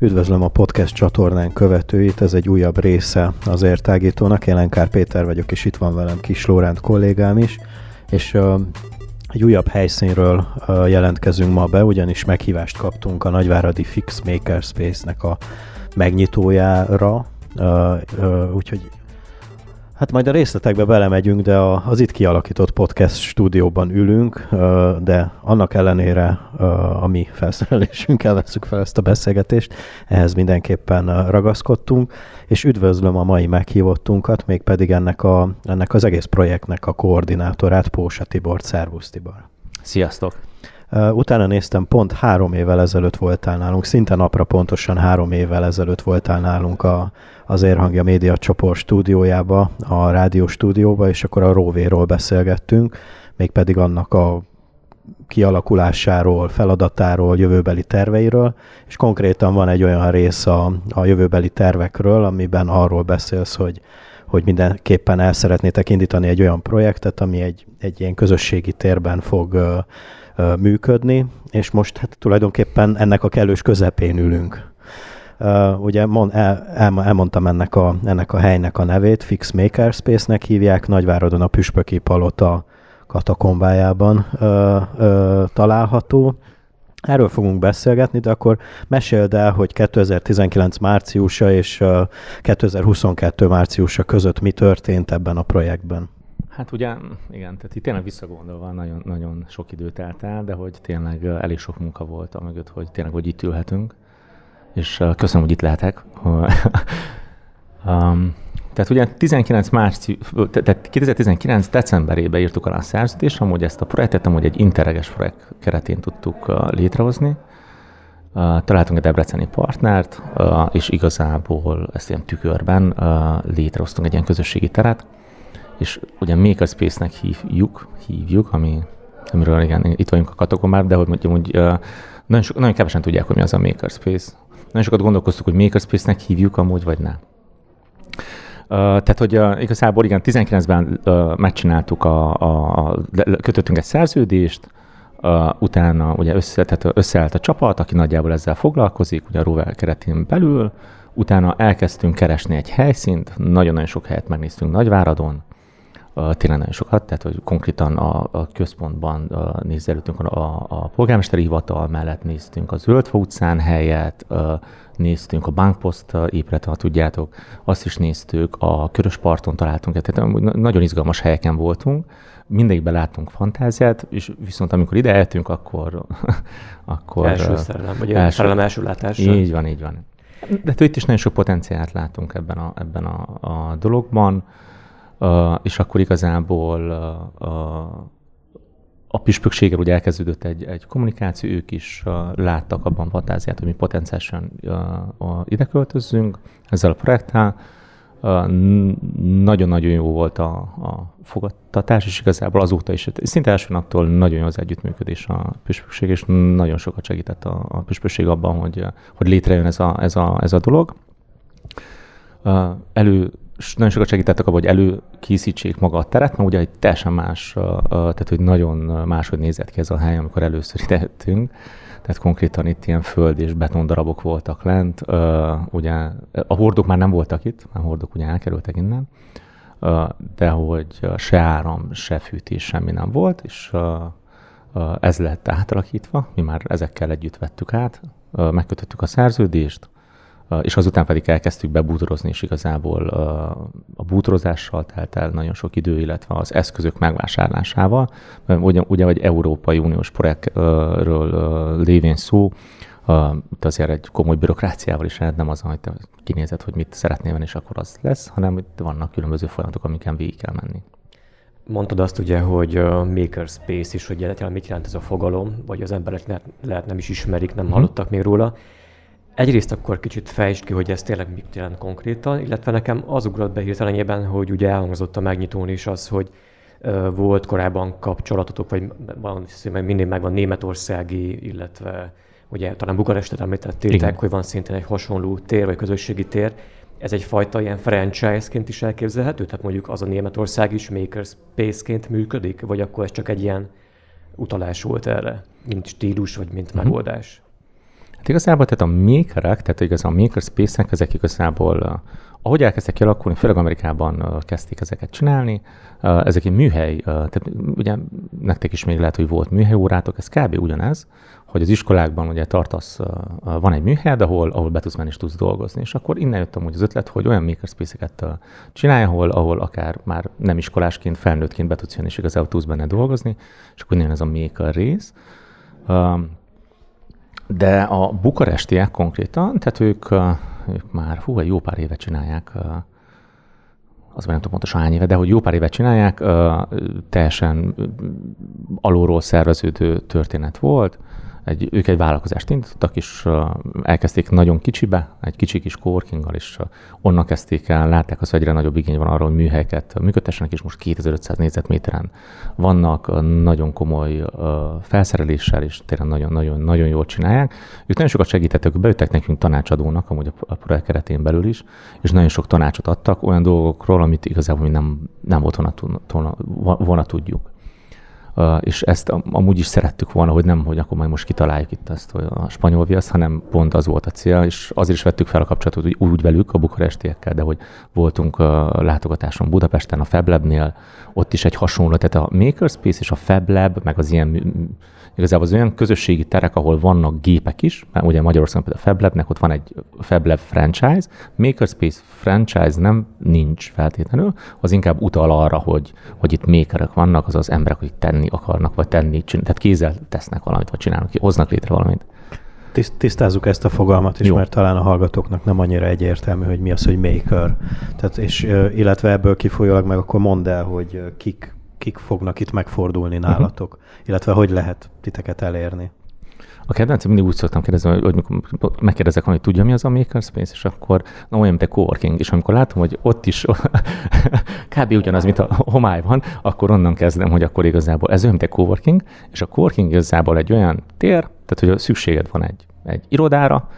Üdvözlöm a podcast csatornán követőit, ez egy újabb része az értágítónak. Én Lenkár Péter vagyok, és itt van velem Kis Lóránt kollégám is, és egy újabb helyszínről jelentkezünk ma be, ugyanis meghívást kaptunk a Nagyváradi Fix Makerspace-nek a megnyitójára, úgyhogy Hát majd a részletekbe belemegyünk, de az itt kialakított podcast stúdióban ülünk, de annak ellenére a mi felszerelésünkkel veszük fel ezt a beszélgetést, ehhez mindenképpen ragaszkodtunk, és üdvözlöm a mai meghívottunkat, mégpedig ennek, a, ennek az egész projektnek a koordinátorát, Pósa Tibor. Szervusz Tibor! Sziasztok! Utána néztem, pont három évvel ezelőtt voltál nálunk, szinte napra pontosan három évvel ezelőtt voltál nálunk a, az Érhangja Média csoport stúdiójába, a rádió stúdióba, és akkor a Róvéról beszélgettünk, mégpedig annak a kialakulásáról, feladatáról, jövőbeli terveiről, és konkrétan van egy olyan rész a, a jövőbeli tervekről, amiben arról beszélsz, hogy, hogy mindenképpen el szeretnétek indítani egy olyan projektet, ami egy, egy ilyen közösségi térben fog működni, és most hát tulajdonképpen ennek a kellős közepén ülünk. Uh, ugye mond, el, el, elmondtam ennek a, ennek a helynek a nevét, Fix Makerspace-nek hívják, Nagyváradon a Püspöki Palota katakombájában uh, uh, található. Erről fogunk beszélgetni, de akkor meséld el, hogy 2019 márciusa és 2022 márciusa között mi történt ebben a projektben. Hát ugye, igen, tehát itt tényleg visszagondolva nagyon, nagyon sok idő telt el, de hogy tényleg elég sok munka volt a hogy tényleg, hogy itt ülhetünk, és köszönöm, hogy itt lehetek. um, tehát ugye 19 márci, tehát 2019 decemberében írtuk alá a szerződést, amúgy ezt a projektet amúgy egy interreges projekt keretén tudtuk létrehozni. Találtunk egy debreceni partnert, és igazából ezt ilyen tükörben létrehoztunk egy ilyen közösségi teret, és ugye Makerspace-nek hívjuk, hívjuk, ami, amiről igen, itt vagyunk a katakombában, de hogy mondjam, hogy nagyon, so, nagyon kevesen tudják, hogy mi az a Makerspace. Nagyon sokat gondolkoztuk, hogy Makerspace-nek hívjuk amúgy, vagy nem. Uh, tehát, hogy uh, igazából igen, 19-ben uh, megcsináltuk, a, a, a, kötöttünk egy szerződést, uh, utána ugye össze, tehát összeállt a csapat, aki nagyjából ezzel foglalkozik, ugye a Rover keretén belül, utána elkezdtünk keresni egy helyszínt, nagyon-nagyon sok helyet megnéztünk Nagyváradon, tényleg nagyon sokat, tehát hogy konkrétan a, a központban nézelődtünk a, a, a polgármesteri hivatal mellett, néztünk a Zöldfa utcán helyet, néztünk a bankpost épületet, ha tudjátok, azt is néztük, a Körösparton találtunk, tehát nagyon izgalmas helyeken voltunk, mindegyikben láttunk fantáziát, és viszont amikor ide eltünk, akkor... akkor első szerelem, vagy első, szerelem első látásra. Így van, így van. De itt is nagyon sok potenciált látunk ebben a, ebben a, a dologban. Uh, és akkor igazából uh, a püspökséggel ugye elkezdődött egy, egy kommunikáció, ők is uh, láttak abban fantáziát, hogy mi potenciálisan uh, ide költözzünk ezzel a projekttel. Uh, nagyon-nagyon jó volt a, a fogadtatás, és igazából azóta is, szinte első naptól nagyon jó az együttműködés a püspökség, és nagyon sokat segített a, a püspökség abban, hogy, hogy létrejön ez a, ez a, ez a dolog. Uh, elő nagyon sokat segítettek abban, hogy előkészítsék maga a teret, mert ugye egy teljesen más, tehát hogy nagyon máshogy nézett ki ez a hely, amikor először idejöttünk. Tehát konkrétan itt ilyen föld és beton darabok voltak lent. Ugye a hordók már nem voltak itt, a hordók ugye elkerültek innen, de hogy se áram, se fűtés, semmi nem volt, és ez lett átalakítva, mi már ezekkel együtt vettük át, megkötöttük a szerződést, és azután pedig elkezdtük bebútorozni, és igazából a bútorozással telt el nagyon sok idő, illetve az eszközök megvásárlásával. Ugye, ugye egy Európai Uniós projektről lévén szó, itt azért egy komoly bürokráciával is lehet, nem az, hogy te kinézed, hogy mit szeretnél venni, és akkor az lesz, hanem itt vannak különböző folyamatok, amiken végig kell menni. Mondtad azt ugye, hogy a makerspace is, hogy egyáltalán mit jelent ez a fogalom, vagy az emberek lehet, lehet nem is ismerik, nem mhm. hallottak még róla. Egyrészt akkor kicsit fejtsd ki, hogy ez tényleg mit jelent konkrétan, illetve nekem az ugrott be hirtelenjében, hogy ugye elhangzott a megnyitón is az, hogy volt korábban kapcsolatotok, vagy valami mindig megvan németországi, illetve ugye talán Bukarestet említettétek, Igen. hogy van szintén egy hasonló tér, vagy közösségi tér, ez egyfajta ilyen franchise-ként is elképzelhető? Tehát mondjuk az a Németország is makerspace-ként működik, vagy akkor ez csak egy ilyen utalás volt erre, mint stílus, vagy mint uh-huh. megoldás? Hát igazából tehát a makerek, tehát igazából a makerspace-ek, ezek igazából ahogy elkezdtek kialakulni, főleg Amerikában kezdték ezeket csinálni, ezek egy műhely, tehát ugye nektek is még lehet, hogy volt műhelyórátok, ez kb. ugyanez, hogy az iskolákban ugye tartasz, van egy műhely, ahol, ahol be tudsz menni és tudsz dolgozni. És akkor innen jött amúgy az ötlet, hogy olyan makerspace-eket csinálj, ahol, ahol akár már nem iskolásként, felnőttként be tudsz jönni, és igazából tudsz benne dolgozni, és akkor innen ez a maker rész. De a bukarestiek konkrétan, tehát ők, ők már hú, egy jó pár éve csinálják, az nem tudom pontosan hány éve, de hogy jó pár éve csinálják, teljesen alulról szerveződő történet volt egy, ők egy vállalkozást indítottak, és elkezdték nagyon kicsibe, egy kicsi kis coworkinggal, és onnan kezdték el, látták az, hogy egyre nagyobb igény van arra, hogy műhelyeket működtessenek, és most 2500 négyzetméteren vannak nagyon komoly felszereléssel, és tényleg nagyon-nagyon nagyon jól csinálják. Ők nagyon sokat segítettek, beüttek nekünk tanácsadónak, amúgy a projekt keretén belül is, és nagyon sok tanácsot adtak olyan dolgokról, amit igazából mi nem, nem volt volna, volna tudjuk és ezt amúgy is szerettük volna, hogy nem, hogy akkor majd most kitaláljuk itt ezt hogy a spanyol viasz, hanem pont az volt a cél, és azért is vettük fel a kapcsolatot hogy úgy velük, a bukarestiekkel, de hogy voltunk látogatáson Budapesten, a FabLab-nél, ott is egy hasonló, tehát a Makerspace és a FabLab, meg az ilyen igazából az olyan közösségi terek, ahol vannak gépek is, mert ugye Magyarországon például a FabLabnek ott van egy FabLab franchise, Makerspace franchise nem nincs feltétlenül, az inkább utal arra, hogy, hogy itt makerek vannak, azaz emberek, akik tenni akarnak, vagy tenni, csinál, tehát kézzel tesznek valamit, vagy csinálnak, hoznak létre valamit. Tisztázzuk ezt a fogalmat is, Jó. mert talán a hallgatóknak nem annyira egyértelmű, hogy mi az, hogy maker. Tehát, és, illetve ebből kifolyólag meg akkor mondd el, hogy kik kik fognak itt megfordulni mhm. nálatok, uh-huh. illetve hogy lehet titeket elérni? A kedvencem mindig úgy szoktam kérdezni, hogy, hogy megkérdezek, hogy tudja, mi az a Makerspace, és akkor na, olyan, mint a coworking, és amikor látom, hogy ott is kb. ugyanaz, mint a homály van, akkor onnan kezdem, hogy akkor igazából ez olyan, mint a coworking, és a coworking igazából egy olyan tér, tehát hogy szükséged van egy, egy irodára,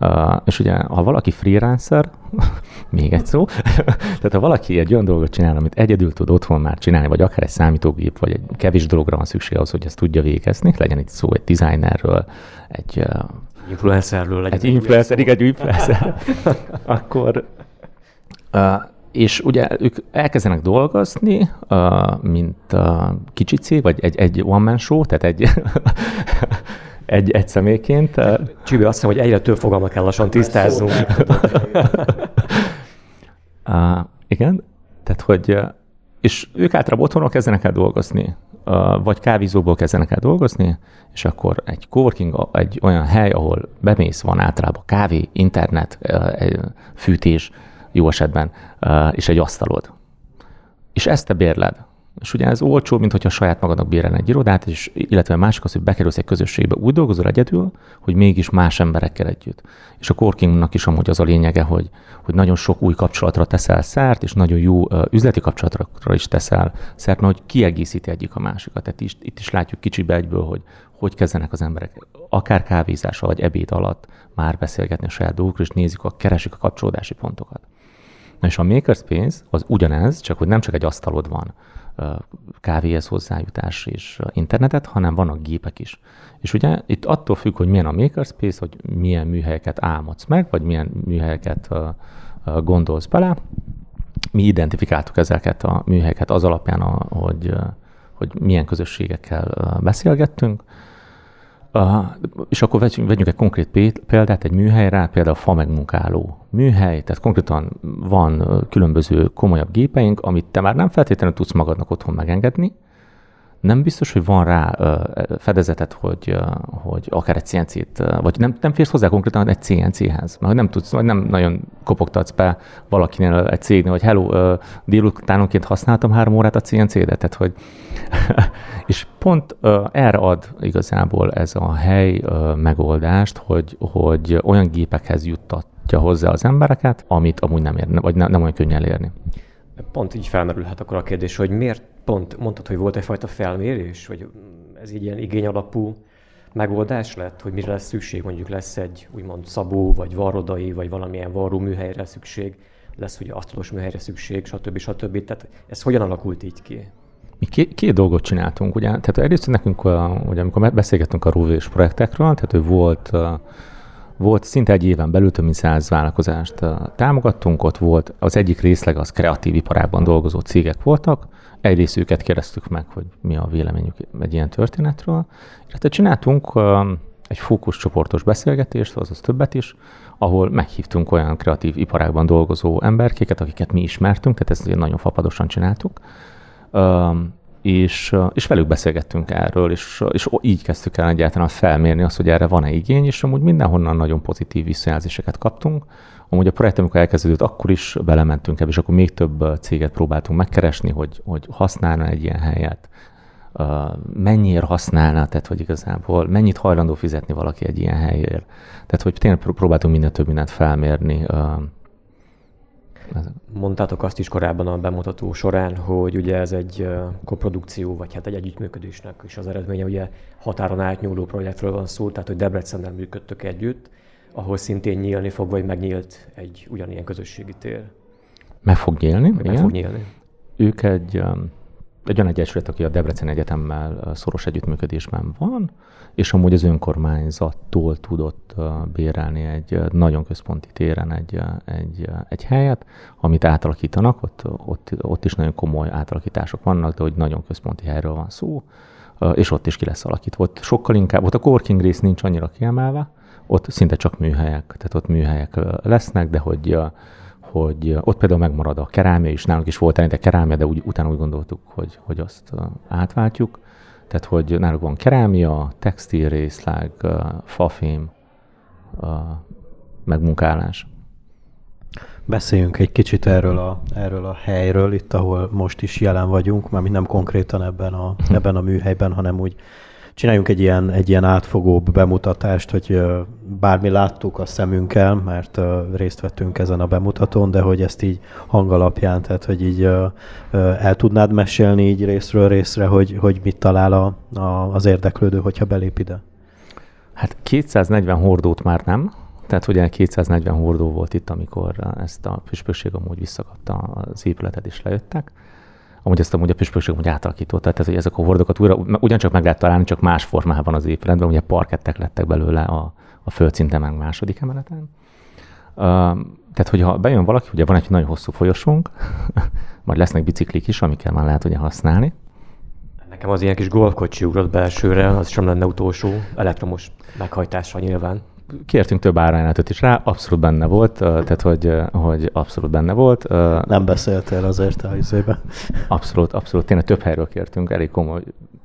Uh, és ugye, ha valaki freelancer, még egy szó, tehát ha valaki egy olyan dolgot csinál, amit egyedül tud otthon már csinálni, vagy akár egy számítógép, vagy egy kevés dologra van szükség ahhoz, hogy ezt tudja végezni, legyen itt szó egy designerről, egy uh, influencerről, legyen egy influencer, igen, egy influencer, akkor uh, és ugye ők elkezdenek dolgozni, uh, mint uh, kicsi cég, vagy egy, egy one-man show, tehát egy egy, egy személyként. Csibi, azt hiszem, hogy egyre több fogalmat kell lassan tisztáznunk. uh, igen, tehát hogy, és ők általában otthonról kezdenek el dolgozni, uh, vagy kávézóból kezdenek el dolgozni, és akkor egy coworking, egy olyan hely, ahol bemész, van általában kávé, internet, uh, fűtés, jó esetben, uh, és egy asztalod. És ezt te bérled. És ugye ez olcsó, mint hogyha saját magadnak bérelne egy irodát, és illetve másik az, hogy bekerülsz egy közösségbe, úgy dolgozol egyedül, hogy mégis más emberekkel együtt. És a corkingnak is amúgy az a lényege, hogy, hogy nagyon sok új kapcsolatra teszel szert, és nagyon jó uh, üzleti kapcsolatra is teszel szert, mert hogy kiegészíti egyik a másikat. Tehát is, itt is látjuk kicsibe egyből, hogy hogy kezdenek az emberek akár kávézással vagy ebéd alatt már beszélgetni a saját dolgokról, és nézik, a, keresik a kapcsolódási pontokat. Na és a Makerspace az ugyanez, csak hogy nem csak egy asztalod van, kávéhez hozzájutás és internetet, hanem vannak gépek is. És ugye itt attól függ, hogy milyen a makerspace, hogy milyen műhelyeket álmodsz meg, vagy milyen műhelyeket gondolsz bele. Mi identifikáltuk ezeket a műhelyeket az alapján, hogy, hogy milyen közösségekkel beszélgettünk, és akkor vegyünk, vegyünk egy konkrét példát, egy műhelyre, például a fa megmunkáló műhely, tehát konkrétan van különböző komolyabb gépeink, amit te már nem feltétlenül tudsz magadnak otthon megengedni, nem biztos, hogy van rá fedezetet, hogy, hogy akár egy CNC-t, vagy nem, nem férsz hozzá konkrétan egy CNC-hez, mert nem tudsz, vagy nem nagyon kopogtatsz be valakinél egy cégnél, hogy hello, délutánonként használtam három órát a CNC-det, tehát hogy és pont erre ad igazából ez a hely megoldást, hogy, hogy olyan gépekhez juttatja hozzá az embereket, amit amúgy nem ér, vagy nem, nem olyan könnyen elérni. Pont így felmerülhet akkor a kérdés, hogy miért pont mondtad, hogy volt egyfajta felmérés, vagy ez így ilyen igény alapú megoldás lett, hogy mire lesz szükség, mondjuk lesz egy úgymond szabó, vagy varrodai, vagy valamilyen varró műhelyre szükség, lesz ugye asztalos műhelyre szükség, stb. stb. Tehát ez hogyan alakult így ki? Mi két, két dolgot csináltunk, ugye? Tehát egyrészt nekünk, ugye, amikor beszélgettünk a Rúvés projektekről, tehát hogy volt, volt szinte egy éven belül több mint száz vállalkozást támogattunk, ott volt az egyik részleg az kreatív iparában dolgozó cégek voltak, egy részüket kérdeztük meg, hogy mi a véleményük egy ilyen történetről, hát csináltunk egy fókuszcsoportos beszélgetést, azaz többet is, ahol meghívtunk olyan kreatív iparágban dolgozó emberkéket, akiket mi ismertünk, tehát ezt nagyon fapadosan csináltuk, és, és velük beszélgettünk erről, és, és így kezdtük el egyáltalán felmérni azt, hogy erre van-e igény, és amúgy mindenhonnan nagyon pozitív visszajelzéseket kaptunk. Amúgy a projekt, amikor elkezdődött, akkor is belementünk ebbe, és akkor még több céget próbáltunk megkeresni, hogy, hogy használna egy ilyen helyet, mennyire használna, tehát hogy igazából mennyit hajlandó fizetni valaki egy ilyen helyért. Tehát, hogy tényleg próbáltunk minél több mindent felmérni, Mondtátok azt is korábban a bemutató során, hogy ugye ez egy koprodukció, vagy hát egy együttműködésnek is az eredménye, ugye határon átnyúló projektről van szó, tehát hogy Debrecennel működtök együtt, ahol szintén nyílni fog, vagy megnyílt egy ugyanilyen közösségi tér. Meg fog nyílni, meg igen. fog nyílni. Ők egy egy olyan egyesület, aki a Debrecen Egyetemmel szoros együttműködésben van, és amúgy az önkormányzattól tudott bérelni egy nagyon központi téren egy, egy, egy helyet, amit átalakítanak, ott, ott, ott is nagyon komoly átalakítások vannak, de hogy nagyon központi helyről van szó, és ott is ki lesz alakítva. Ott sokkal inkább, ott a coworking rész nincs annyira kiemelve, ott szinte csak műhelyek, tehát ott műhelyek lesznek, de hogy hogy ott például megmarad a kerámia is, nálunk is volt eleinte kerámia, de úgy, utána úgy gondoltuk, hogy, hogy azt átváltjuk. Tehát, hogy náluk van kerámia, textil részleg, fafém, megmunkálás. Beszéljünk egy kicsit erről a, erről a helyről, itt, ahol most is jelen vagyunk, mert nem konkrétan ebben a, ebben a műhelyben, hanem úgy csináljunk egy ilyen, egy ilyen átfogóbb bemutatást, hogy bármi láttuk a szemünkkel, mert részt vettünk ezen a bemutatón, de hogy ezt így hangalapján, tehát hogy így el tudnád mesélni így részről részre, hogy, hogy mit talál a, a, az érdeklődő, hogyha belép ide? Hát 240 hordót már nem, tehát ugye 240 hordó volt itt, amikor ezt a püspökség amúgy visszakapta az épületet és lejöttek amúgy ezt amúgy a püspökség amúgy átalakította, tehát hogy ezek a hordokat újra, ugyancsak meg lehet találni, csak más formában az épületben, ugye parkettek lettek belőle a, a földszinten meg második emeleten. Uh, tehát, hogyha bejön valaki, ugye van egy nagyon hosszú folyosónk, majd lesznek biciklik is, amikkel már lehet ugye használni. Nekem az ilyen kis golfkocsi ugrott belsőre, az sem lenne utolsó elektromos meghajtással nyilván kértünk több árajánlatot is rá, abszolút benne volt, tehát hogy, hogy abszolút benne volt. Nem beszéltél azért a izébe. Abszolút, abszolút. Tényleg több helyről kértünk, elég komoly.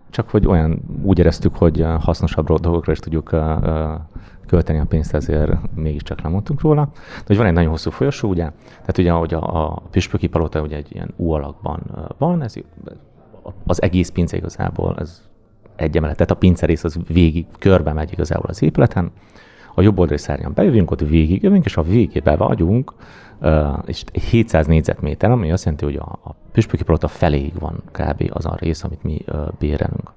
Csak hogy olyan úgy éreztük, hogy hasznosabb dolgokra is tudjuk költeni a pénzt, ezért mégiscsak lemondtunk róla. De hogy van egy nagyon hosszú folyosó, ugye? Tehát ugye, ahogy a, a Püspöki Palota ugye egy ilyen U alakban van, ez az egész pince igazából, ez egy emelet, tehát a pince rész az végig körbe megy igazából az épületen, a jobb oldali szárnyon bejövünk, ott végigjövünk, és a végébe vagyunk, és 700 négyzetméter, ami azt jelenti, hogy a, a püspöki palota feléig van kb. az a rész, amit mi bérelünk.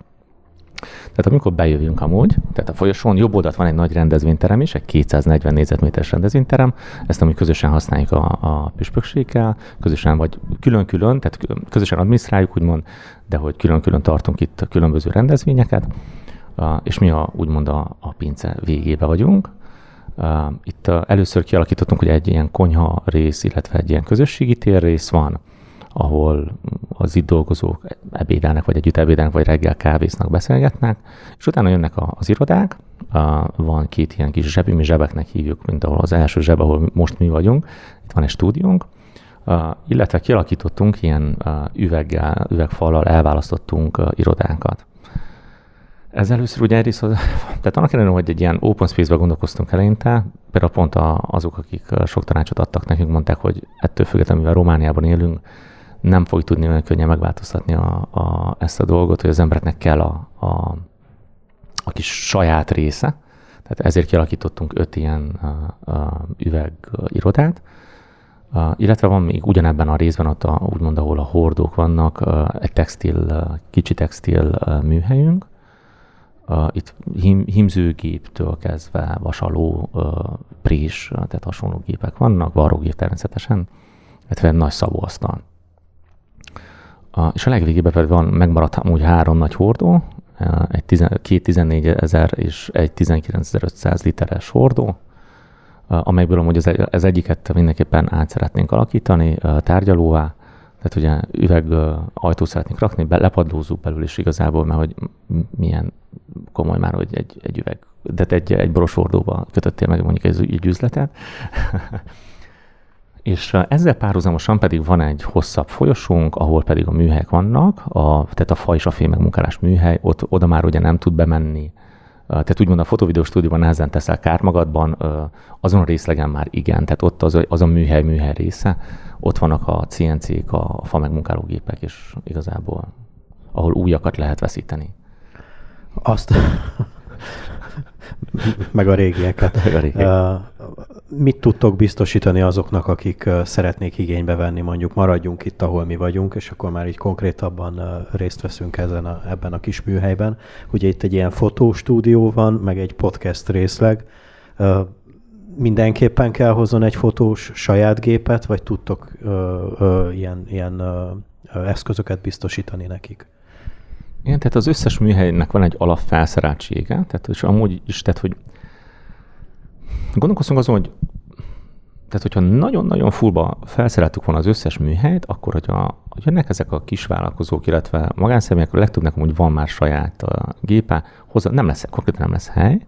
Tehát amikor bejövünk amúgy, tehát a folyosón jobb oldalt van egy nagy rendezvényterem is, egy 240 négyzetméteres rendezvényterem, ezt amúgy közösen használjuk a, a püspökséggel, közösen vagy külön-külön, tehát közösen adminisztráljuk úgymond, de hogy külön-külön tartunk itt a különböző rendezvényeket és mi a, úgymond a, a pince végébe vagyunk. Itt először kialakítottunk, hogy egy ilyen konyha rész, illetve egy ilyen közösségi tér rész van, ahol az itt dolgozók ebédelnek, vagy együtt ebédelnek, vagy reggel kávéznak, beszélgetnek, és utána jönnek az irodák, van két ilyen kis zsebi, mi zsebeknek hívjuk, mint ahol az első zseb, ahol most mi vagyunk, itt van egy stúdiónk, illetve kialakítottunk ilyen üveggel, üvegfallal elválasztottunk irodánkat. Ez először ugye egyrészt, tehát annak ellenére, hogy egy ilyen open space-be gondolkoztunk eleinte, például pont azok, akik sok tanácsot adtak nekünk, mondták, hogy ettől függetlenül, mivel Romániában élünk, nem fog tudni olyan könnyen megváltoztatni a, a, ezt a dolgot, hogy az embereknek kell a, a, a kis saját része. Tehát ezért kialakítottunk öt ilyen a, a üvegirodát, Uh, illetve van még ugyanebben a részben, ott a, úgymond, ahol a hordók vannak, uh, egy textil, kicsi textil műhelyünk, Uh, itt him, himzőgéptől kezdve vasaló, uh, prés, tehát hasonló gépek vannak, varrógép természetesen, illetve nagy szabóasztal. Uh, és a legvégében pedig van, megmaradt úgy három nagy hordó, egy tizen, két 14 ezer és egy 19.500 literes hordó, amelyből amúgy az, az egyiket mindenképpen át szeretnénk alakítani tárgyalóvá, tehát ugye üveg ajtót szeretnénk rakni, be, lepadlózzuk belül is igazából, mert hogy milyen komoly már, hogy egy, egy üveg, de egy, egy borosordóba kötöttél meg mondjuk egy, egy üzletet. És ezzel párhuzamosan pedig van egy hosszabb folyosónk, ahol pedig a műhelyek vannak, a, tehát a fa és a fémmegmunkálás műhely, ott, oda már ugye nem tud bemenni tehát úgymond a fotovideó stúdióban nehezen teszel kár magadban, azon a részlegen már igen, tehát ott az, az a műhely műhely része, ott vannak a CNC-k, a fa megmunkálógépek, és igazából ahol újakat lehet veszíteni. Azt, meg a régieket. Meg a régiek. Mit tudtok biztosítani azoknak, akik szeretnék igénybe venni, mondjuk maradjunk itt, ahol mi vagyunk, és akkor már így konkrétabban részt veszünk ezen a, ebben a kis műhelyben. Ugye itt egy ilyen fotostúdió van, meg egy podcast részleg. Mindenképpen kell hozzon egy fotós saját gépet, vagy tudtok ilyen, ilyen eszközöket biztosítani nekik? Igen, tehát az összes műhelynek van egy alapfelszereltsége, tehát és amúgy is, tehát hogy gondolkozunk azon, hogy tehát, hogyha nagyon-nagyon fullba felszereltük volna az összes műhelyt, akkor, hogyha, hogy jönnek ezek a kis vállalkozók, illetve magánszemélyek, a legtöbbnek hogy van már saját a gépe, hozzá, nem lesz, konkrétan nem lesz hely,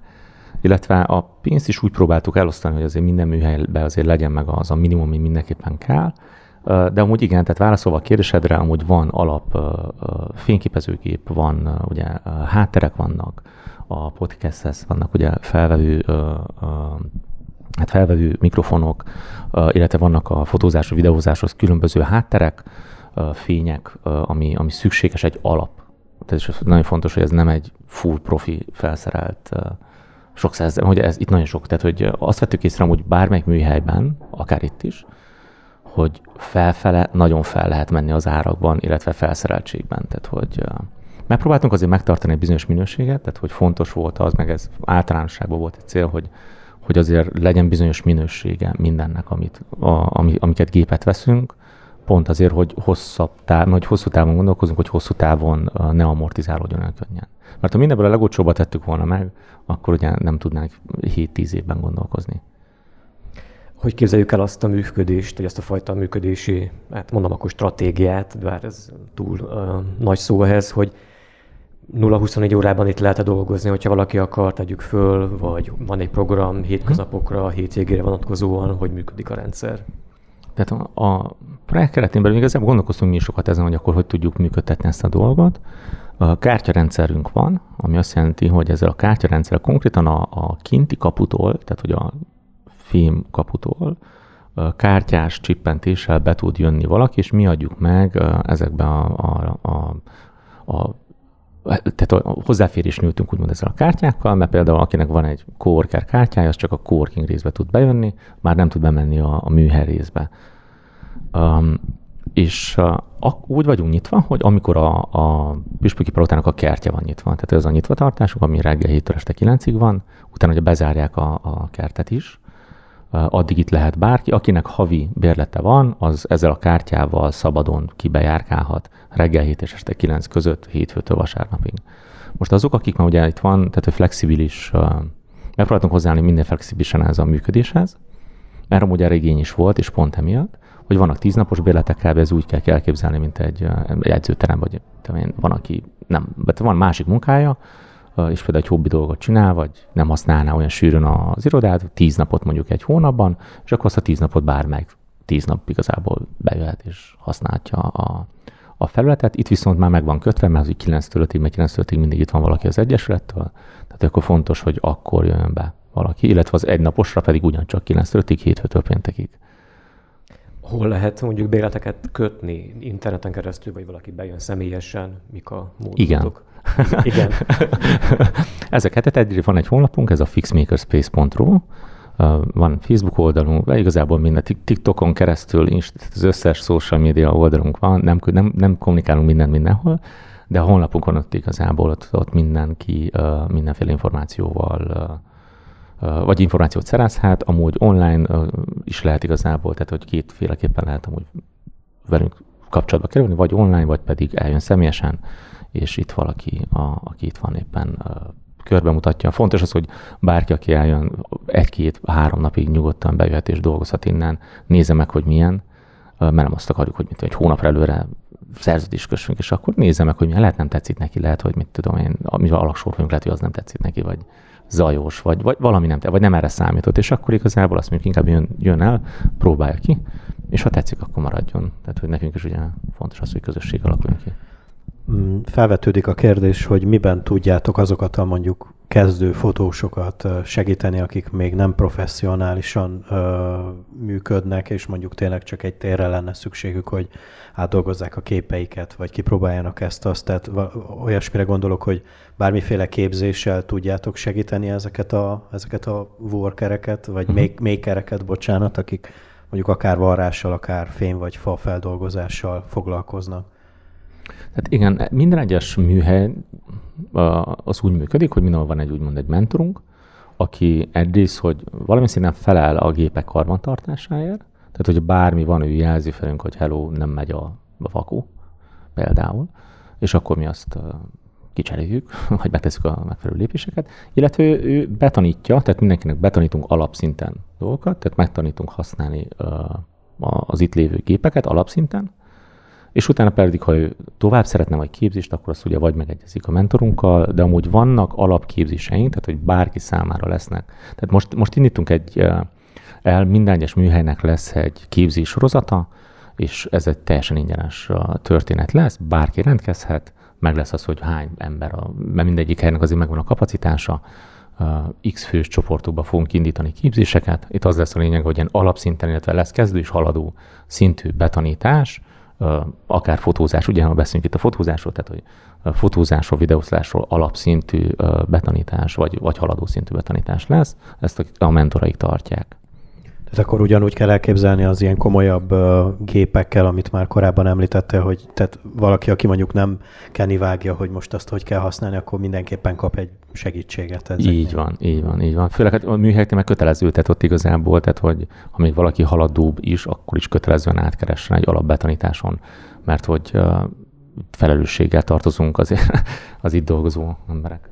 illetve a pénzt is úgy próbáltuk elosztani, hogy azért minden műhelyben azért legyen meg az a minimum, ami mindenképpen kell, de amúgy igen, tehát válaszolva a kérdésedre, amúgy van alap fényképezőgép, van ugye hátterek vannak, a podcasthez vannak ugye felvevő hát felvevő mikrofonok, illetve vannak a fotózáshoz, videózáshoz különböző hátterek, fények, ami, ami szükséges egy alap. Tehát is nagyon fontos, hogy ez nem egy full profi felszerelt sok száz, hogy ez itt nagyon sok, tehát hogy azt vettük észre, hogy bármelyik műhelyben, akár itt is, hogy felfele nagyon fel lehet menni az árakban, illetve felszereltségben. Tehát, hogy megpróbáltunk azért megtartani egy bizonyos minőséget, tehát hogy fontos volt az, meg ez általánosságban volt egy cél, hogy, hogy azért legyen bizonyos minősége mindennek, amit, a, ami, amiket gépet veszünk, pont azért, hogy hosszabb táv, hogy hosszú távon gondolkozunk, hogy hosszú távon ne amortizálódjon el könnyen. Mert ha mindenből a legolcsóbbat tettük volna meg, akkor ugye nem tudnánk 7-10 évben gondolkozni hogy képzeljük el azt a működést, vagy azt a fajta működési, hát mondom akkor stratégiát, bár ez túl uh, nagy szó ehhez, hogy 0-24 órában itt lehet dolgozni, hogyha valaki akar, tegyük föl, vagy van egy program hétköznapokra, hétvégére vonatkozóan, hogy működik a rendszer. Tehát a, a projekt keretén belül igazából gondolkoztunk mi is sokat ezen, hogy akkor hogy tudjuk működtetni ezt a dolgot. A kártyarendszerünk van, ami azt jelenti, hogy ezzel a kártyarendszerrel konkrétan a, a kinti kaputól, tehát hogy a fém kaputól kártyás csippentéssel be tud jönni valaki, és mi adjuk meg ezekbe a, a, a, a tehát a hozzáférés nyújtunk úgymond ezzel a kártyákkal, mert például akinek van egy coworker kártyája, az csak a coworking részbe tud bejönni, már nem tud bemenni a, a műhely részbe. Um, és uh, úgy vagyunk nyitva, hogy amikor a, a Püspöki Palotának a kertje van nyitva, tehát ez a nyitvatartásunk, ami reggel 7 este 9-ig van, utána ugye bezárják a, a kertet is, addig itt lehet bárki, akinek havi bérlete van, az ezzel a kártyával szabadon kibejárkálhat reggel 7 és este 9 között, hétfőtől vasárnapig. Most azok, akik már ugye itt van, tehát hogy flexibilis, megpróbáltunk hozzáállni minden flexibilisen ez a működéshez, mert amúgy erre igény is volt, és pont emiatt, hogy vannak tíznapos bérletek, kb. ez úgy kell elképzelni, mint egy, egy edzőterem, vagy van, aki nem, van másik munkája, és például egy hobbi dolgot csinál, vagy nem használná olyan sűrűn az irodát, tíz napot mondjuk egy hónapban, és akkor azt a tíz napot bármelyik tíz nap igazából bejöhet és használhatja a, a felületet. Itt viszont már meg van kötve, mert az 9 5 meg 9 5 mindig itt van valaki az Egyesülettől, tehát akkor fontos, hogy akkor jön be valaki, illetve az egy naposra pedig ugyancsak 9 5 hétfőtől péntekig. Hol lehet mondjuk béleteket kötni interneten keresztül, vagy valaki bejön személyesen, mik a módok? Igen. Igen. Ezeket, tehát egyrészt van egy honlapunk, ez a fixmakerspace.ru, van Facebook oldalunk, de igazából minden TikTokon keresztül, az összes social media oldalunk van, nem, nem, nem kommunikálunk minden mindenhol, de a honlapunkon ott igazából ott, ott mindenki mindenféle információval vagy információt szerezhet, amúgy online is lehet igazából, tehát hogy kétféleképpen lehet amúgy velünk kapcsolatba kerülni, vagy online, vagy pedig eljön személyesen, és itt valaki, a, aki itt van éppen körbe mutatja. Fontos az, hogy bárki, aki eljön egy-két-három napig nyugodtan bejöhet és dolgozhat innen, nézze meg, hogy milyen, mert nem azt akarjuk, hogy mit, egy hónapra előre szerződést kössünk, és akkor nézze meg, hogy milyen lehet nem tetszik neki, lehet, hogy mit tudom én, amivel alaksor vagyunk, lehet, hogy az nem tetszik neki, vagy zajos, vagy, vagy valami nem, vagy nem erre számított, és akkor igazából azt mondjuk inkább jön, jön el, próbálja ki, és ha tetszik, akkor maradjon. Tehát, hogy nekünk is ugye fontos az, hogy közösség alakuljon ki. Mm, felvetődik a kérdés, hogy miben tudjátok azokat a mondjuk kezdő fotósokat segíteni, akik még nem professzionálisan ö, működnek, és mondjuk tényleg csak egy térre lenne szükségük, hogy átdolgozzák a képeiket, vagy kipróbáljanak ezt-azt. Tehát olyasmire gondolok, hogy bármiféle képzéssel tudjátok segíteni ezeket a, ezeket a workereket, vagy uh-huh. makereket, bocsánat, akik mondjuk akár varrással, akár fém vagy fa feldolgozással foglalkoznak. Tehát igen, minden egyes műhely az úgy működik, hogy mindenhol van egy úgymond egy mentorunk, aki egyrészt, hogy valami szinten felel a gépek karbantartásáért, tehát hogy bármi van, ő jelzi felünk, hogy hello, nem megy a, a vakó, például, és akkor mi azt kicseréljük, vagy betesszük a megfelelő lépéseket, illetve ő, ő betanítja, tehát mindenkinek betanítunk alapszinten dolgokat, tehát megtanítunk használni az itt lévő gépeket alapszinten, és utána pedig, ha ő tovább szeretne vagy képzést, akkor azt ugye vagy megegyezik a mentorunkkal, de amúgy vannak alapképzéseink, tehát hogy bárki számára lesznek. Tehát most, most indítunk egy, el minden egyes műhelynek lesz egy képzés sorozata, és ez egy teljesen ingyenes történet lesz, bárki rendkezhet, meg lesz az, hogy hány ember, a, mert mindegyik helynek azért megvan a kapacitása, X fős csoportokba fogunk indítani képzéseket. Itt az lesz a lényeg, hogy ilyen alapszinten, illetve lesz kezdő és haladó szintű betanítás, akár fotózás, ugye ha beszélünk itt a fotózásról, tehát hogy fotózásról, videózásról alapszintű betanítás, vagy, vagy haladó szintű betanítás lesz, ezt a mentoraik tartják. Tehát akkor ugyanúgy kell elképzelni az ilyen komolyabb uh, gépekkel, amit már korábban említettél, hogy tehát valaki, aki mondjuk nem vágja, hogy most azt hogy kell használni, akkor mindenképpen kap egy segítséget. Ezeknél. Így van, így van, így van. Főleg hát a műhelyeknél meg kötelező, tehát ott igazából, tehát hogy ha még valaki haladóbb is, akkor is kötelezően átkeressen egy alapbetanításon, mert hogy uh, felelősséggel tartozunk azért az itt dolgozó emberek.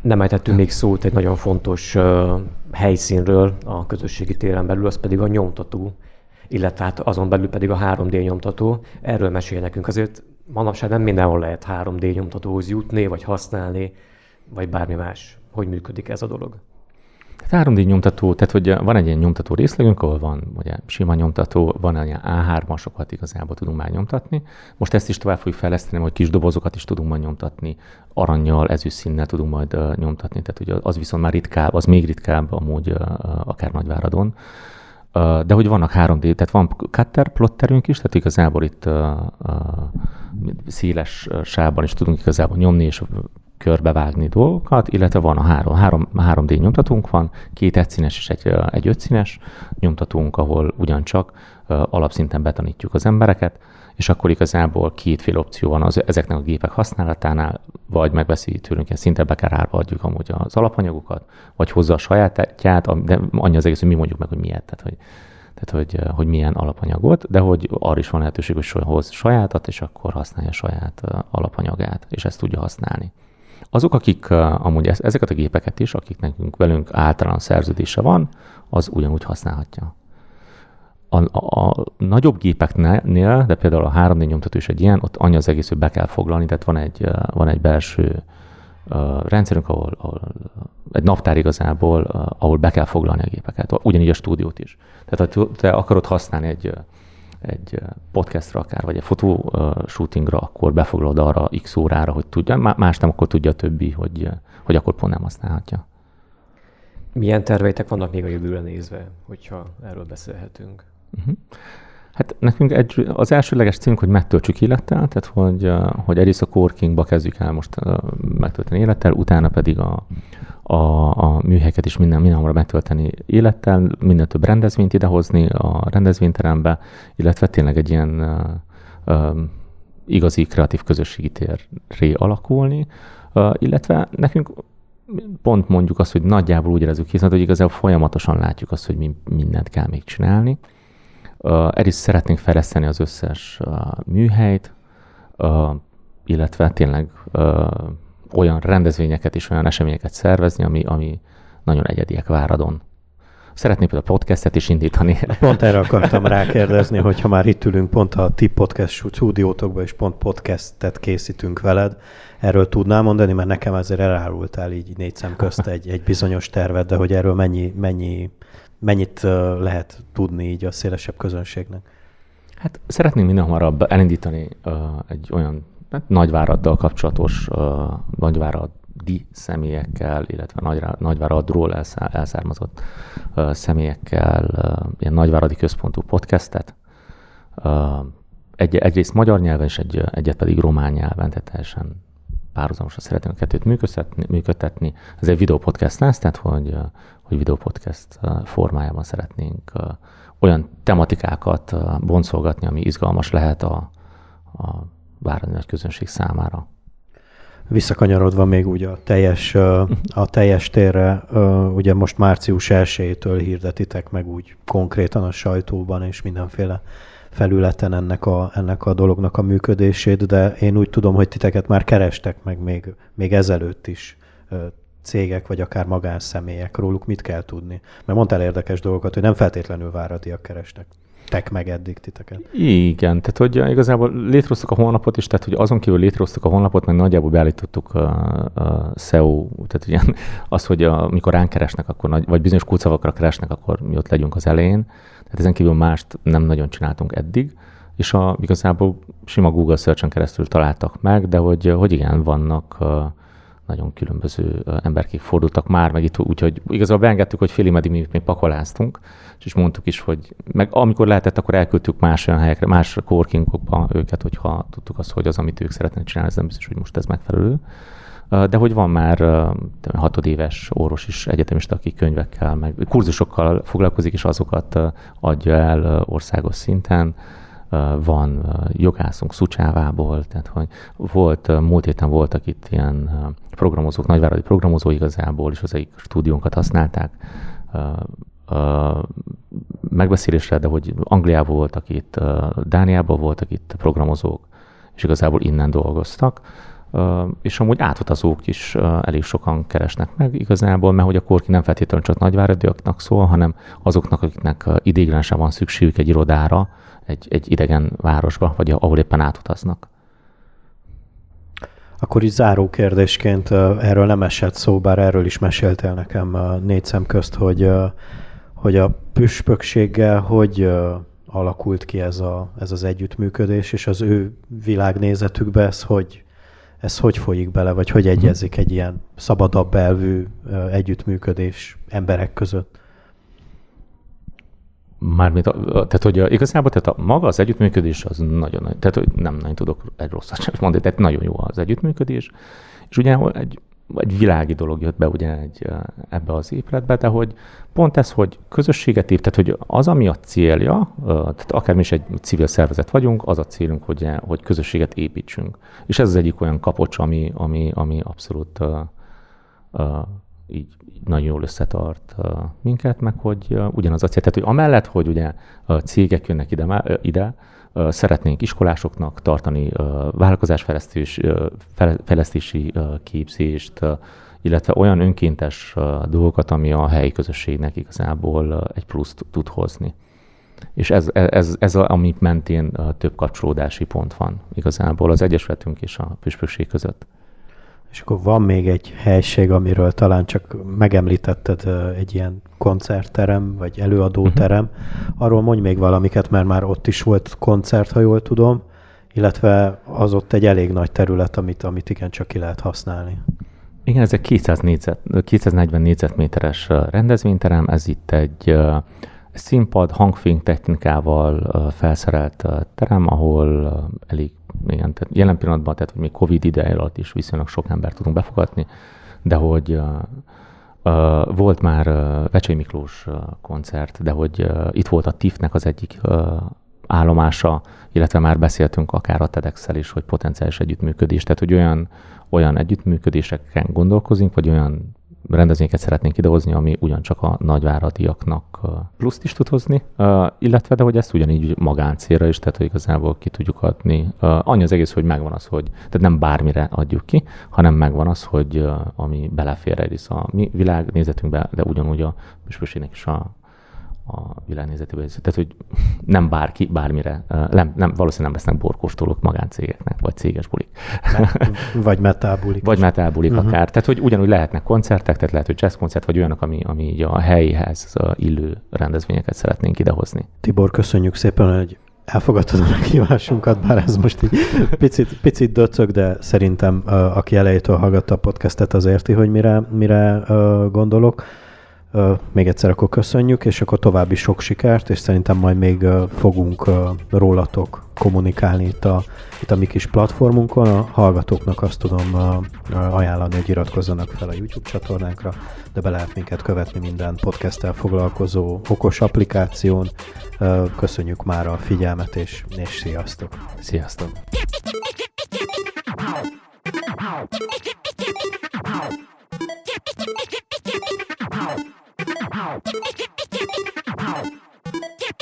Nem ejtettünk még szót egy nagyon fontos uh, helyszínről a közösségi téren belül, az pedig a nyomtató, illetve hát azon belül pedig a 3D nyomtató. Erről mesél nekünk. Azért manapság nem mindenhol lehet 3D nyomtatóhoz jutni, vagy használni, vagy bármi más. Hogy működik ez a dolog? 3D nyomtató, tehát hogy van egy ilyen nyomtató részlegünk, ahol van ugye, sima nyomtató, van ilyen A3-asokat igazából tudunk már nyomtatni. Most ezt is tovább fogjuk fejleszteni, hogy kis dobozokat is tudunk majd nyomtatni, aranyjal, ezüstszínnel tudunk majd uh, nyomtatni, tehát ugye az viszont már ritkább, az még ritkább amúgy uh, akár Nagyváradon. Uh, de hogy vannak 3D, tehát van cutter plotterünk is, tehát igazából itt széles sávban is tudunk igazából nyomni, és körbevágni dolgokat, illetve van a három, három, 3D nyomtatónk van, két egyszínes és egy, egy ötszínes nyomtatónk, ahol ugyancsak alapszinten betanítjuk az embereket, és akkor igazából kétféle opció van az, ezeknek a gépek használatánál, vagy megveszi tőlünk, ilyen szinte be kell árva adjuk amúgy az alapanyagokat, vagy hozza a sajátját, de annyi az egész, hogy mi mondjuk meg, hogy miért, tehát hogy, tehát hogy, hogy milyen alapanyagot, de hogy arra is van lehetőség, hogy hoz sajátat, és akkor használja saját alapanyagát, és ezt tudja használni. Azok, akik amúgy ezeket a gépeket is, akik nekünk velünk általán szerződése van, az ugyanúgy használhatja. A, a, a nagyobb gépeknél, de például a 3D nyomtató is egy ilyen, ott annyi az egész, hogy be kell foglalni, tehát van egy, van egy belső uh, rendszerünk, ahol, ahol egy naptár igazából, ahol be kell foglalni a gépeket, ugyanígy a stúdiót is. Tehát ha te akarod használni egy egy podcastra akár, vagy egy fotó shootingra, akkor befoglalod arra x órára, hogy tudja, más nem, akkor tudja a többi, hogy, hogy akkor pont nem használhatja. Milyen terveitek vannak még a jövőre nézve, hogyha erről beszélhetünk? Uh-huh. Hát nekünk egy, az elsőleges célunk, hogy megtöltsük élettel, tehát hogy, hogy egyrészt a Corkingba kezdjük el most megtölteni élettel, utána pedig a, a, a műhelyeket is minden, mindenhol megtölteni élettel, minden több rendezvényt idehozni a rendezvényterembe, illetve tényleg egy ilyen uh, igazi kreatív közösségi térré alakulni, uh, illetve nekünk pont mondjuk azt, hogy nagyjából úgy érezzük hiszen, hogy igazából folyamatosan látjuk azt, hogy mi mindent kell még csinálni. El is szeretnénk fejleszteni az összes műhelyt, illetve tényleg olyan rendezvényeket és olyan eseményeket szervezni, ami, ami nagyon egyediek Váradon. Szeretnék például podcastet is indítani. Pont erre akartam rákérdezni, hogy ha már itt ülünk pont a ti podcast stúdiótokban, és pont podcastet készítünk veled, erről tudnál mondani, mert nekem azért elárultál így négy szem közt egy, egy bizonyos tervet, de hogy erről mennyi, mennyi, mennyit lehet tudni így a szélesebb közönségnek? Hát szeretnénk minél hamarabb elindítani uh, egy olyan hát Nagyváraddal kapcsolatos, uh, Nagyváradi személyekkel, illetve Nagy, Nagyváradról elszármazott uh, személyekkel uh, ilyen nagyváradi központú podcastet. Uh, egy, egyrészt magyar nyelven, és egy, egyet pedig román nyelven, tehát teljesen párhuzamosan szeretnénk a kettőt működtetni, működtetni. Ez egy videópodcast lesz, tehát hogy, hogy videópodcast formájában szeretnénk olyan tematikákat boncolgatni, ami izgalmas lehet a, a várani nagy közönség számára. Visszakanyarodva még úgy a teljes, a teljes térre, ugye most március 1-től hirdetitek meg úgy konkrétan a sajtóban és mindenféle felületen ennek a, ennek a dolognak a működését, de én úgy tudom, hogy titeket már kerestek meg még, még ezelőtt is cégek, vagy akár magánszemélyek. Róluk mit kell tudni? Mert mondtál érdekes dolgokat, hogy nem feltétlenül váradiak kerestek tek meg eddig titeket. Igen, tehát hogy igazából létrehoztuk a honlapot is, tehát hogy azon kívül létrehoztuk a honlapot, meg nagyjából beállítottuk a, a SEO, tehát ugye az, hogy amikor ránk keresnek, akkor nagy, vagy bizonyos kulcsszavakra keresnek, akkor mi ott legyünk az elején. Tehát ezen kívül mást nem nagyon csináltunk eddig, és a, igazából sima Google search keresztül találtak meg, de hogy, hogy igen, vannak nagyon különböző emberkék fordultak már, meg itt úgyhogy igazából beengedtük, hogy félig meddig mi még pakoláztunk, és mondtuk is, hogy meg amikor lehetett, akkor elküldtük más olyan helyekre, más coworkingokba őket, hogyha tudtuk azt, hogy az, amit ők szeretnének csinálni, ez nem biztos, hogy most ez megfelelő. De hogy van már hatodéves orvos is, egyetemista, aki könyvekkel, meg kurzusokkal foglalkozik, és azokat adja el országos szinten. Van jogászunk Szucsávából, tehát hogy volt, múlt héten voltak itt ilyen programozók, nagyváradi programozók igazából, és az egyik stúdiónkat használták megbeszélésre, de hogy Angliából voltak itt, Dániából voltak itt programozók, és igazából innen dolgoztak, és amúgy átutazók is elég sokan keresnek meg igazából, mert hogy a Korki nem feltétlenül csak nagyváradiaknak szól, hanem azoknak, akiknek idéglenesen van szükségük egy irodára, egy, egy idegen városba, vagy ahol éppen átutaznak. Akkor így záró kérdésként erről nem esett szó, bár erről is meséltél nekem négy szem közt, hogy, hogy a püspökséggel hogy alakult ki ez, a, ez az együttműködés, és az ő világnézetükbe ez hogy, ez hogy folyik bele, vagy hogy egyezik egy ilyen szabadabb elvű együttműködés emberek között? Mármint, tehát hogy igazából tehát a, maga az együttműködés az nagyon, tehát hogy nem nagyon tudok egy rosszat sem mondani, tehát nagyon jó az együttműködés, és ugye egy, egy világi dolog jött be ugye egy, ebbe az épületbe, de hogy pont ez, hogy közösséget ír, tehát hogy az, ami a célja, tehát akár mi is egy civil szervezet vagyunk, az a célunk, hogy, hogy közösséget építsünk. És ez az egyik olyan kapocs, ami, ami, ami abszolút uh, uh, így nagyon jól összetart minket, meg hogy ugyanaz a cél. Tehát, hogy amellett, hogy ugye a cégek jönnek ide, ide szeretnénk iskolásoknak tartani vállalkozásfejlesztés, fejlesztési képzést, illetve olyan önkéntes dolgokat, ami a helyi közösségnek igazából egy pluszt tud hozni. És ez, ez, ez a, ami mentén több kapcsolódási pont van igazából az Egyesületünk és a püspökség között. És akkor van még egy helység, amiről talán csak megemlítetted egy ilyen koncertterem, vagy előadóterem. Uh-huh. Arról mondj még valamiket, mert már ott is volt koncert, ha jól tudom, illetve az ott egy elég nagy terület, amit, amit igen csak ki lehet használni. Igen, ez egy 200 négyzet, 240 négyzetméteres rendezvényterem, ez itt egy színpad, hangfény technikával felszerelt terem, ahol elég igen, tehát jelen pillanatban, tehát hogy még Covid ideje alatt is viszonylag sok embert tudunk befogadni, de hogy volt már uh, Vecsei Miklós koncert, de hogy itt volt a TIF-nek az egyik állomása, illetve már beszéltünk akár a tedex is, hogy potenciális együttműködés, tehát hogy olyan, olyan együttműködéseken gondolkozunk, vagy olyan rendezvényeket szeretnénk idehozni, ami ugyancsak a nagyváradiaknak pluszt is tud hozni, illetve de hogy ezt ugyanígy magáncélra is, tehát hogy igazából ki tudjuk adni. Annyi az egész, hogy megvan az, hogy tehát nem bármire adjuk ki, hanem megvan az, hogy ami belefér egyrészt a mi világnézetünkbe, de ugyanúgy a püspökségnek is a a világnézetében. Tehát, hogy nem bárki, bármire, nem, nem, valószínűleg nem lesznek borkóstolók magáncégeknek, vagy céges bulik. vagy metábulik. Vagy metábulik uh-huh. akár. Tehát, hogy ugyanúgy lehetnek koncertek, tehát lehet, hogy jazz koncert, vagy olyanok, ami, ami így a helyhez illő rendezvényeket szeretnénk idehozni. Tibor, köszönjük szépen, hogy elfogadtad a meghívásunkat, bár ez most egy picit, picit döcög, de szerintem aki elejétől hallgatta a podcastet, az érti, hogy mire, mire gondolok. Még egyszer akkor köszönjük, és akkor további sok sikert, és szerintem majd még fogunk rólatok kommunikálni itt a, itt a mi kis platformunkon. A hallgatóknak azt tudom ajánlani, hogy iratkozzanak fel a YouTube csatornánkra, de be lehet minket követni minden podcasttel foglalkozó okos applikáción. Köszönjük már a figyelmet, és, és sziasztok! Sziasztok! Ow. キャピキャピキャピ。